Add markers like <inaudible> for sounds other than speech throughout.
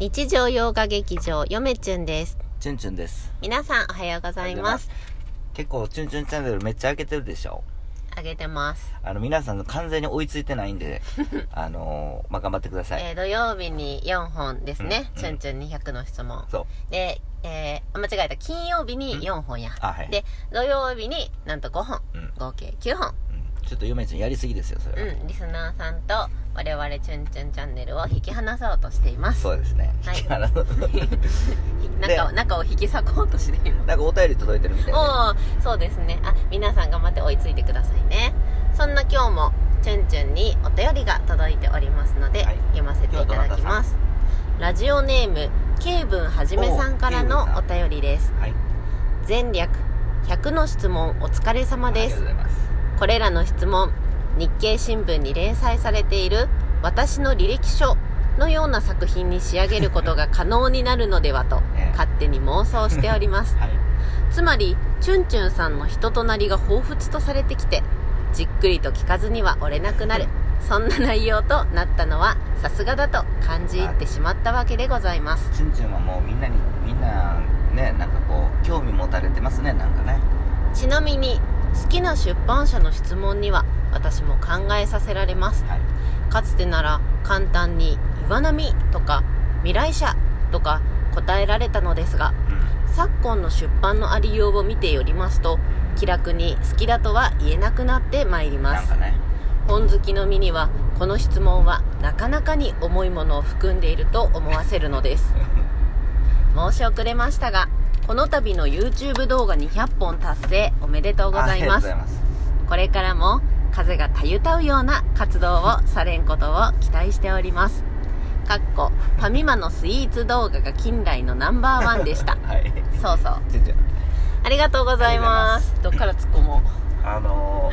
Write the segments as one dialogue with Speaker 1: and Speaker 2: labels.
Speaker 1: 日常洋画劇場よめちゅんです。
Speaker 2: チュンチュンです。
Speaker 1: 皆さんおはようございます。
Speaker 2: 結構、チュンチュンチャンネルめっちゃ開けてるでしょ。
Speaker 1: あげてます、
Speaker 2: あの、皆さん完全に追いついてないんで、<laughs> あのーまあ、頑張ってください。
Speaker 1: えー土曜日に4本ですね、
Speaker 2: うん
Speaker 1: チュンチュン200の質問。
Speaker 2: そう。
Speaker 1: で、えーあ間違えた。金曜日に4本や、
Speaker 2: あ、はい。
Speaker 1: で土曜日になんと5本。
Speaker 2: うん。
Speaker 1: 合計9本。
Speaker 2: うん。ちょっと嫁ちゃんやりすぎですよ、それは。
Speaker 1: うん。リスナーさんと我々チュンチュンチャンネルを引き離そうとしています。
Speaker 2: そうですね。
Speaker 1: はい。
Speaker 2: あの
Speaker 1: 中を中を引き裂こうとしています。
Speaker 2: なんかお便り届いてるみたいで。
Speaker 1: おーそうですね。あ皆さん頑張って追いついてくださいね。そんな今日もチュンチュンにお便りが届いておりますので、
Speaker 2: はい。
Speaker 1: 読ませていただきます。ラジオネームケイブンはじめさんからのお
Speaker 2: お
Speaker 1: 便りです。
Speaker 2: はい。
Speaker 1: 前略100の質問お疲れ様です。
Speaker 2: ありがとうございます。
Speaker 1: これらの質問日経新聞に連載されている私の履歴書のような作品に仕上げることが可能になるのではと
Speaker 2: ね
Speaker 1: 勝手に妄想しております <laughs>
Speaker 2: はい。
Speaker 1: つまりチュンチュンさんの人となりが彷彿とされてきてじっくりと聞かずには折れなくなるそんな内容となったのはさすがだと感じ入ってしまったわけでございます
Speaker 2: チュンチュンはもうみんなに、みんな、ね、なんかこう、興味持たれてますね、なんかね。
Speaker 1: ちなみに好きな出版社の質問には私も考えさせられます
Speaker 2: はい。
Speaker 1: かつてなら簡単に岩波とか未来社とか答えられたのですが
Speaker 2: うん。
Speaker 1: 昨今の出版のありようを見ておりますと気楽に好きだとは言えなくなってまいります
Speaker 2: ね。
Speaker 1: 本好きの身にはこの質問はなかなかに重いものを含んでいると思わせるのです <laughs> 申し遅れましたがこの度の YouTube 動画200本達成おめでとうございます
Speaker 2: ありがとうございます。
Speaker 1: これからも風がたゆたうような活動をされんことを期待しております。かっこファミマのスイーツ動画が近来のナンバーワンでした。<laughs>
Speaker 2: はい。
Speaker 1: そうそう。ありがとうございます。どっから突っ込も
Speaker 2: あの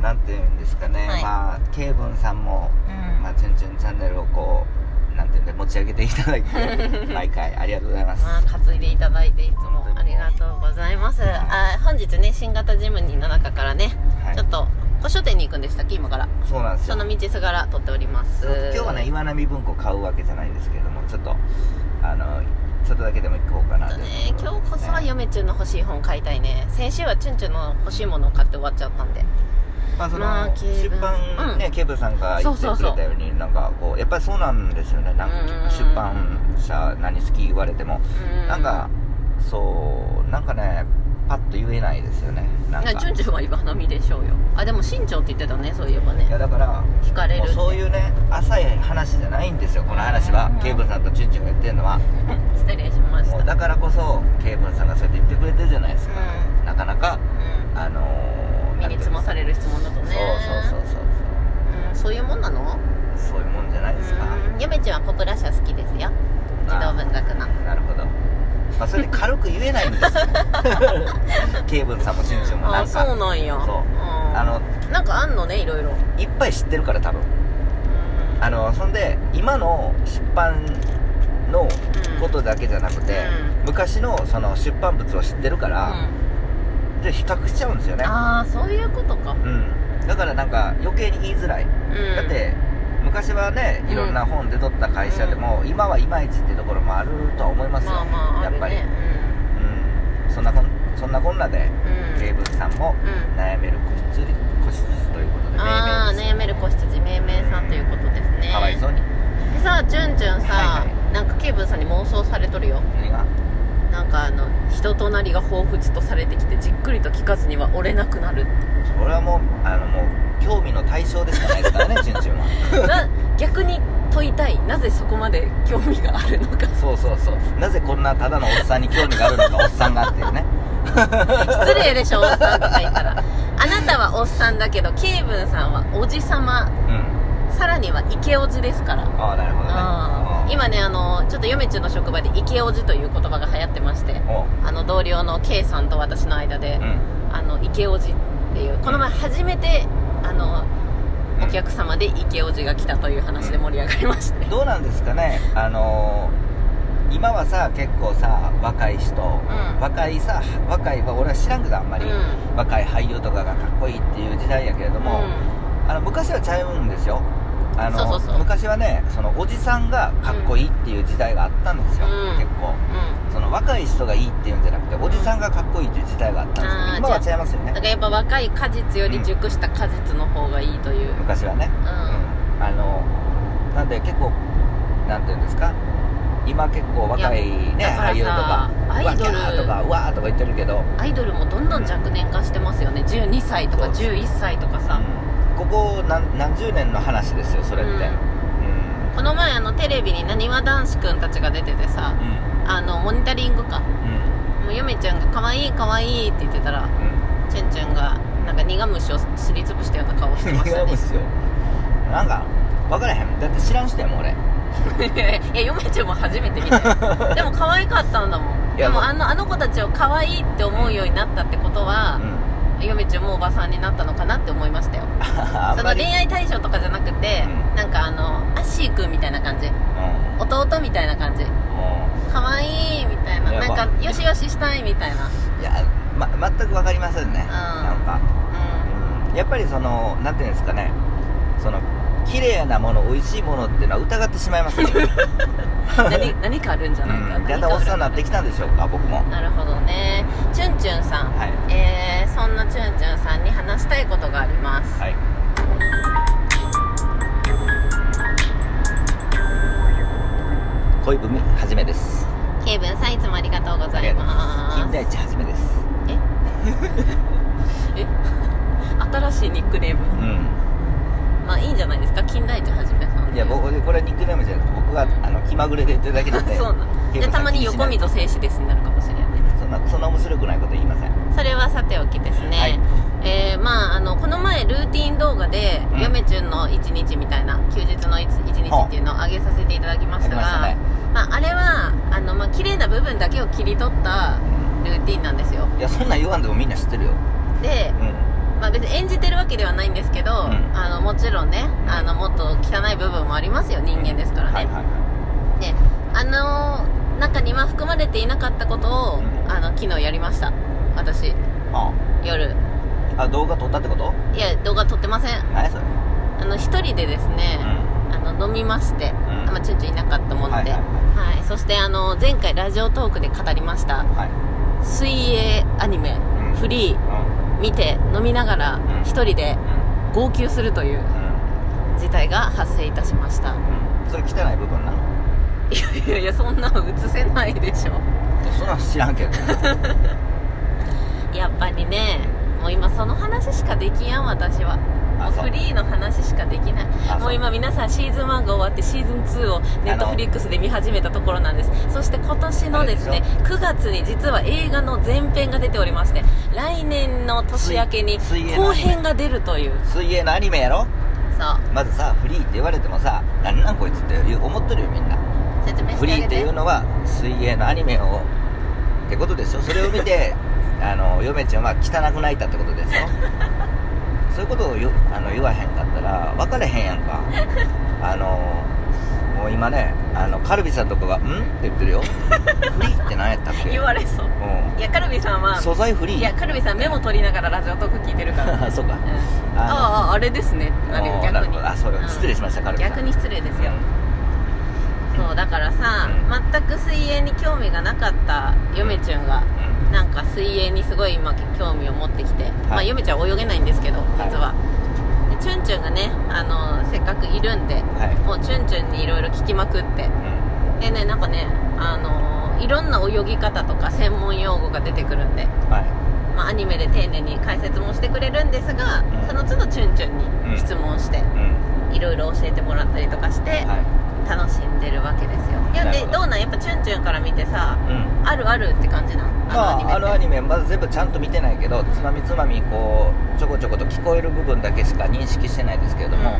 Speaker 2: ー、なんていうんですかね、
Speaker 1: はい。
Speaker 2: まあ、ケイブンさんも、
Speaker 1: う、うん。
Speaker 2: まあ、チュンチュンチャンネルをこう、なんていうんで、持ち上げていただいて、<laughs> 毎回ありがとうございます。
Speaker 1: まあ、担いでいただいていつもありがとうございます。あ本日ね、新型ジムニーの中からね、
Speaker 2: はい。
Speaker 1: ちょっと古書店に行くんでしたっけ、今から。
Speaker 2: そうなんですよ。
Speaker 1: その道すがら撮っております。
Speaker 2: 今日はね、岩波文庫買うわけじゃないんですけれども、ちょっと、あの、ちょっとだけでも行こうかな
Speaker 1: ね
Speaker 2: いう、と
Speaker 1: 今日こそは嫁チュンの欲しい本買いたいね。先週はチュンチュンの欲しいものを買って終わっちゃったんで。
Speaker 2: まあ、その、出版、ね、ケイブンさんが言ってくれたように、なんかこう、やっぱりそうなんですよね。なんか
Speaker 1: うん
Speaker 2: 出版社何好き言われても、
Speaker 1: うん
Speaker 2: なんか、そう、なんかね、パッと言えないですよね。なんか。
Speaker 1: チュンチュンは岩波でしょうよ。あ、でも身長って言ってたね、そういえばね。
Speaker 2: い。やだから
Speaker 1: 聞かれる
Speaker 2: そういうね浅い話じゃないんですよこの話は。
Speaker 1: うん
Speaker 2: ケイブンさんとチュンチュンが言ってるのは。<laughs>
Speaker 1: 失礼しました。
Speaker 2: だからこそケイブンさんがそうやって言ってくれてるじゃないですか、
Speaker 1: う
Speaker 2: なかなか
Speaker 1: うん。
Speaker 2: あのー、
Speaker 1: 身につまされる質問だとね。
Speaker 2: そうそうそうそう
Speaker 1: う。ん、そういうもんなの？
Speaker 2: そういうもんじゃないですか。
Speaker 1: うん。嫁ちゃんはポプラ社好きですよ。児童文学の。
Speaker 2: なるほどまあそれで軽く言えないんですよ <laughs> ケイブンさんもチュンチュンもなん
Speaker 1: あ
Speaker 2: か
Speaker 1: そうなんや。
Speaker 2: そう。
Speaker 1: うん。
Speaker 2: あの
Speaker 1: なんかあんのねいろいろ。
Speaker 2: いっぱい知ってるから多分。あのそんで今の出版のことだけじゃなくて、
Speaker 1: うん。
Speaker 2: 昔のその出版物を知ってるから、で比較しちゃうんですよね。
Speaker 1: ああそういうことか。
Speaker 2: うん。だからなんか余計に言いづらい、
Speaker 1: うん。
Speaker 2: だって昔はねいろんな本で取った会社でも、今はいまいちってところもあるとは思いますよ、
Speaker 1: まあまああ
Speaker 2: やっぱり、
Speaker 1: るね
Speaker 2: うん。そんなこんそんなこんなで
Speaker 1: うん。
Speaker 2: ケイブンさんも
Speaker 1: うん。
Speaker 2: 悩める子羊子羊ということで
Speaker 1: ああ
Speaker 2: 命名
Speaker 1: 悩める子羊命名さんということですね。
Speaker 2: かわいそうに。
Speaker 1: でさチュンチュンさ、
Speaker 2: はいは
Speaker 1: なんかケイブンさんに妄想されとるよ。
Speaker 2: 何が？
Speaker 1: なんかあの人となりが彷彿とされてきてじっくりと聞かずには折れなくなる。
Speaker 2: それはもうあのもう興味の対象でしかないですからねチュンチュンは。
Speaker 1: な逆に問いたい。なぜそこまで興味があるのか。
Speaker 2: そうそうそう。なぜこんなただのおっさんに興味があるのかおっさんがっていうね。
Speaker 1: 失礼でしょおっさんとか言ったら。あなたはおっさんだけどケイブンさんはおじさま。
Speaker 2: うん。
Speaker 1: さらにはイケおじですから。
Speaker 2: ああなるほどね
Speaker 1: 今ねあのちょっと嫁中の職場でイケおじという言葉が流行ってましてあの同僚の K さんと私の間で、
Speaker 2: うん。
Speaker 1: あのイケおじっていうこの前初めてあのお客様でイケおじが来たという話で盛り上がりまして。
Speaker 2: どうなんですかね？あのー今はさ結構さ若い人、
Speaker 1: ん。
Speaker 2: 若いさ若いは俺は知らんけどあんまり、
Speaker 1: う
Speaker 2: 若い俳優とかがかっこいいっていう時代やけれども、あの昔はちゃうんですよあの
Speaker 1: そうそうそう。
Speaker 2: 昔はねそのおじさんがかっこいいっていう時代があったんですよ、
Speaker 1: うん。
Speaker 2: 結構。
Speaker 1: うん。
Speaker 2: その若い人がいいっていうんじゃなくておじさんがかっこいいっていう時代があったんですけど今は違いますよね。
Speaker 1: だからやっぱ若い果実より熟した果実の方がいいという、
Speaker 2: 昔はね、
Speaker 1: うん。
Speaker 2: うん。あのなんで結構なんていうんですか？今結構若いね俳優とか
Speaker 1: アイドル。
Speaker 2: とかうわーとか言ってるけど、
Speaker 1: アイドルもどんどん若年化してますよね。12歳とか
Speaker 2: そう
Speaker 1: 11歳とかさ、
Speaker 2: うんここ何何十年の話ですよそれって。
Speaker 1: うん。この前あのテレビになにわ男子くんたちが出ててさあのモニタリングか。
Speaker 2: うん。
Speaker 1: もうゆめちゃんが「可愛い可愛いって言ってたら
Speaker 2: うん。
Speaker 1: チュンチュンがなんか苦虫をすりつぶしたような顔してましたね。
Speaker 2: 苦虫よ。なんか分からへん。だって知らん人やもん俺。<laughs>
Speaker 1: いやゆめちゃんも初めて見たよ。<laughs> でも可愛かったんだもん。でもあのあの子たちを可愛いって思うようになったってことは、
Speaker 2: うん
Speaker 1: ゆめちゃんもおばさんになったのかなって思いましたよ。<laughs> その恋愛対象とかじゃなくて、
Speaker 2: うん。
Speaker 1: なんかあのアッシーくんみたいな感じ。
Speaker 2: うん。
Speaker 1: 弟みたいな感じ。
Speaker 2: も
Speaker 1: 可愛いみたいな。なんか
Speaker 2: まあ
Speaker 1: よしよししたいみたいな。
Speaker 2: ういや、ま、全く分かりませんね。
Speaker 1: ん。
Speaker 2: なんか。
Speaker 1: う
Speaker 2: うん。やっぱりそのなんていうんですかね。その綺麗なもの美味しいものっていうのは疑ってしまいますね。
Speaker 1: ん <laughs> 何何かあるんじゃないか、
Speaker 2: うんだんだんおっさんになってきたんでしょうか僕も。
Speaker 1: なるほどね。チュンチュンさん、
Speaker 2: はい。
Speaker 1: えー、そんなチュンチュンさんに話したいことがあります、
Speaker 2: はい。恋文はじめです
Speaker 1: ケイブンさんいつもありがとうございます
Speaker 2: 金田一はじめです
Speaker 1: え新しいニックネーム
Speaker 2: うん
Speaker 1: まあいいんじゃないですか金田一はじめさん
Speaker 2: いや僕これニックネームじゃなくて僕があの気まぐれで言ってるだけなんで
Speaker 1: そうなんじゃあたまに横溝静止ですになるかもしれな。い
Speaker 2: そんなそんな面白くないこと言いません。
Speaker 1: それはさておきですね、
Speaker 2: はい。
Speaker 1: えーまああのこの前ルーティン動画で、
Speaker 2: うん。
Speaker 1: 嫁チュンの一日みたいな休日の一一日っていうのを上げさせていただきましたが
Speaker 2: ま
Speaker 1: あ、あれはあの、まあ綺麗な部分だけを切り取ったルーティンなんですよ。
Speaker 2: いやそんなん言わんでもみんな知ってるよ。
Speaker 1: で、
Speaker 2: うん。
Speaker 1: まあ、別に演じてるわけではないんですけど、
Speaker 2: ん
Speaker 1: あのもちろんねあのもっと汚い部分もありますよ人間ですからね、
Speaker 2: はいはいは
Speaker 1: であの中には含まれていなかったことを、
Speaker 2: うん。
Speaker 1: あの昨日やりました。私。
Speaker 2: いあ。
Speaker 1: 夜。
Speaker 2: あ動画撮ったってこと？
Speaker 1: いや動画撮ってません。
Speaker 2: 何それ？
Speaker 1: あの一人でですね、あの飲みまして、
Speaker 2: うん。
Speaker 1: あまあ、チュンチュンいなかったもので、
Speaker 2: はいはい。
Speaker 1: はい。そしてあの前回ラジオトークで語りました。
Speaker 2: はい。
Speaker 1: 水泳アニメ、
Speaker 2: うん。
Speaker 1: フリー
Speaker 2: う
Speaker 1: 見て飲みながら
Speaker 2: ん。
Speaker 1: 一人で
Speaker 2: ん。
Speaker 1: 号泣するという
Speaker 2: うん。
Speaker 1: 事態が発生いたしました。
Speaker 2: うん。それ汚い部分
Speaker 1: いやいやいやそんなの映せないでしょ。
Speaker 2: そんなん知らんけど
Speaker 1: やっぱりねもう今その話しかできやん私は。もうフリーの話しかできない。もう今皆さんシーズン1が終わってシーズン2をネットフリックスで見始めたところなんです。そして今年のですね
Speaker 2: あれ
Speaker 1: 9月に実は映画の前編が出ておりまして来年の年明けに後編が出るという。
Speaker 2: 水泳のアニメやろ？
Speaker 1: そう。
Speaker 2: まずさフリーって言われてもさなんなんこいつって思ってるよみんな
Speaker 1: 説明し
Speaker 2: フリーっていうのは水泳のアニメをってことでしょそれを見て <laughs> あの嫁ちゃんは汚く泣いたってことでしょ <laughs> そういうことをよあの言わへんかったら分かれへんやんか。あのもう今ねあのカルビさんとかが「ん?」って言ってるよ。<laughs> フリーって何やったっけ？
Speaker 1: 言われそう。
Speaker 2: う
Speaker 1: いやカルビさんは
Speaker 2: ん素材フリー？
Speaker 1: いやカルビさんメモ取りながらラジオトーク聞いてるから、うん、
Speaker 2: そうか
Speaker 1: あ
Speaker 2: あ
Speaker 1: ああれですねってなる
Speaker 2: ほど。あそうよ失礼しましたカルビさん。
Speaker 1: 逆に失礼ですよ、そうだからさ、
Speaker 2: うん。
Speaker 1: 全く水泳に興味がなかった嫁ちゃんが
Speaker 2: うん。
Speaker 1: なんか水泳にすごい今興味を持ってきて、まあ嫁ちゃんは泳げないんですけど実は、でチュンチュンがねあのせっかくいるんで
Speaker 2: はい。
Speaker 1: もうチュンチュンにいろいろ聞きまくって。
Speaker 2: うん。
Speaker 1: でねなんかねあのいろんな泳ぎ方とか専門用語が出てくるんで、
Speaker 2: はい。
Speaker 1: まあ、アニメで丁寧に解説もしてくれるんですが、
Speaker 2: うん。
Speaker 1: その都度チュンチュンに質問して、
Speaker 2: うん。
Speaker 1: いろいろ教えてもらったりとかして、
Speaker 2: はい
Speaker 1: 楽しんでるわけですよ。いやでど。うなん？やっぱチュンチュンから見てさ
Speaker 2: うん。
Speaker 1: あるあるって感じなん？
Speaker 2: まあ、あのアニメまだ全部ちゃんと見てないけどつまみつまみこうちょこちょこと聞こえる部分だけしか認識してないですけれども、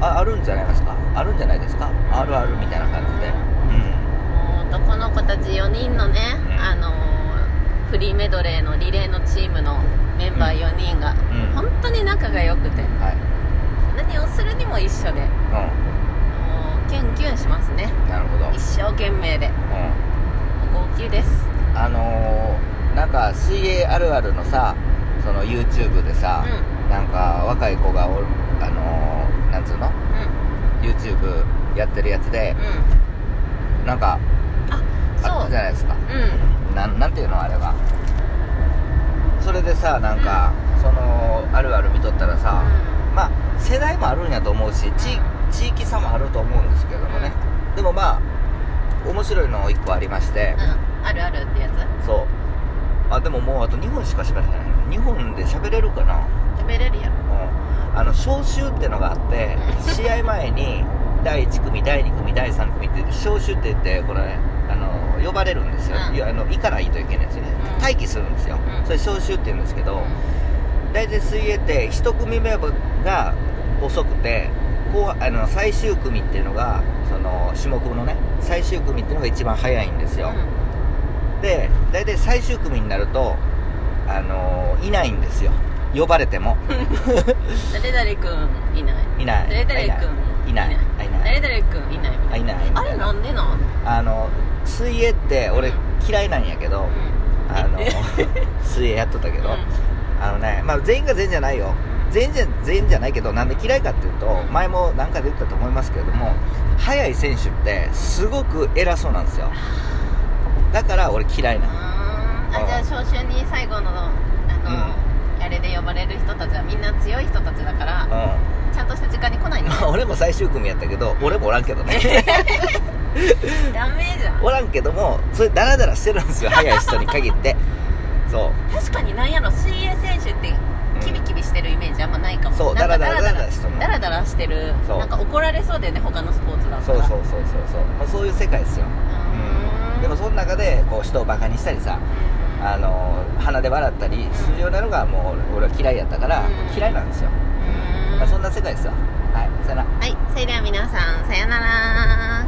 Speaker 2: ああるんじゃないですか？あるんじゃないですか？あるあるみたいな感じで。
Speaker 1: もう男の子たち4人のね、
Speaker 2: うん。
Speaker 1: あのーフリーメドレーのリレーのチームのメンバー4人が、
Speaker 2: うん。
Speaker 1: 本当に仲が良くて。
Speaker 2: うんはい。
Speaker 1: 何をするにも一緒で。もうキュンキュンしますね。
Speaker 2: うんなるほど、うん、
Speaker 1: 一生懸命で。号泣です。
Speaker 2: あのー、なんか水泳あるあるのさその YouTube でさ、
Speaker 1: う
Speaker 2: なんか若い子がおるあのー、なんつうの？
Speaker 1: う
Speaker 2: YouTube やってるやつで
Speaker 1: うん。
Speaker 2: なんか
Speaker 1: あ
Speaker 2: あったじゃないですか。
Speaker 1: うん。
Speaker 2: なんなんていうのあれは？それでさなんか、そのあるある見とったらさ、まあ世代もあるんやと思うし地地域差もあると思うんですけどもね、でもまあ面白いの1個ありまして、
Speaker 1: うん。あるあるってやつ？
Speaker 2: そう。あでももうあと2分しか喋れない日本で喋れるかな？
Speaker 1: 食べれるやろ
Speaker 2: うん。あの招集ってのがあって試合前に第1組第2組第3組って招集って言ってこれねあの呼ばれるんですよ、
Speaker 1: うん。
Speaker 2: あの行かないといけないんですよね、
Speaker 1: うん。
Speaker 2: 待機するんですよ、
Speaker 1: うん。
Speaker 2: それ招集って言うんですけど、大体水泳って1組目が遅くて後半あの最終組っていうのがその種目のね最終組っていうのが一番早いんですよ、で大体最終組になるとあのいないんですよ。呼ばれても。<laughs>
Speaker 1: 誰々くんいない。
Speaker 2: いない。
Speaker 1: 誰々くん
Speaker 2: いない。あいない。
Speaker 1: 誰々くんいな。いみたい
Speaker 2: な。
Speaker 1: あれなんでなん？
Speaker 2: あの水泳って俺
Speaker 1: うん
Speaker 2: 嫌いなんやけど、あの <laughs> 水泳やっとったけど、あのね、まあ、全員が全員じゃないよ全員じゃ全員じゃないけどなんで嫌いかっていうと
Speaker 1: うん。
Speaker 2: 前も何かで言ったと思いますけれども速い選手ってすごく偉そうなんですよ。だから俺嫌いなの。
Speaker 1: あじゃあ招集に最後のあの、あれで呼ばれる人たちはみんな強い人たちだから
Speaker 2: う
Speaker 1: ちゃんとした時間に来ないんだ
Speaker 2: ん俺も最終組やったけど俺もおらんけどね。<laughs>
Speaker 1: ダメじゃん。
Speaker 2: おらんけどもそれダラダラしてるんですよ速い人に限って。そう。
Speaker 1: 確かになんやろ水泳選手ってしてるイメージあんまないかも。
Speaker 2: そうダラダラダラしてる
Speaker 1: ダラダラしてる。なんか怒られそうだよね他のスポーツだったら
Speaker 2: そうそうそうそうそう、まあ、そういう世界ですよ。
Speaker 1: うーん。
Speaker 2: でもその中でこう人をバカにしたりさあの鼻で笑ったりするようなのがもう俺は嫌いやったから
Speaker 1: うん。
Speaker 2: 嫌いなんですよ、
Speaker 1: うーん。
Speaker 2: まあ、そんな世界ですよはいさよなら。
Speaker 1: はいそれでは皆さんさよなら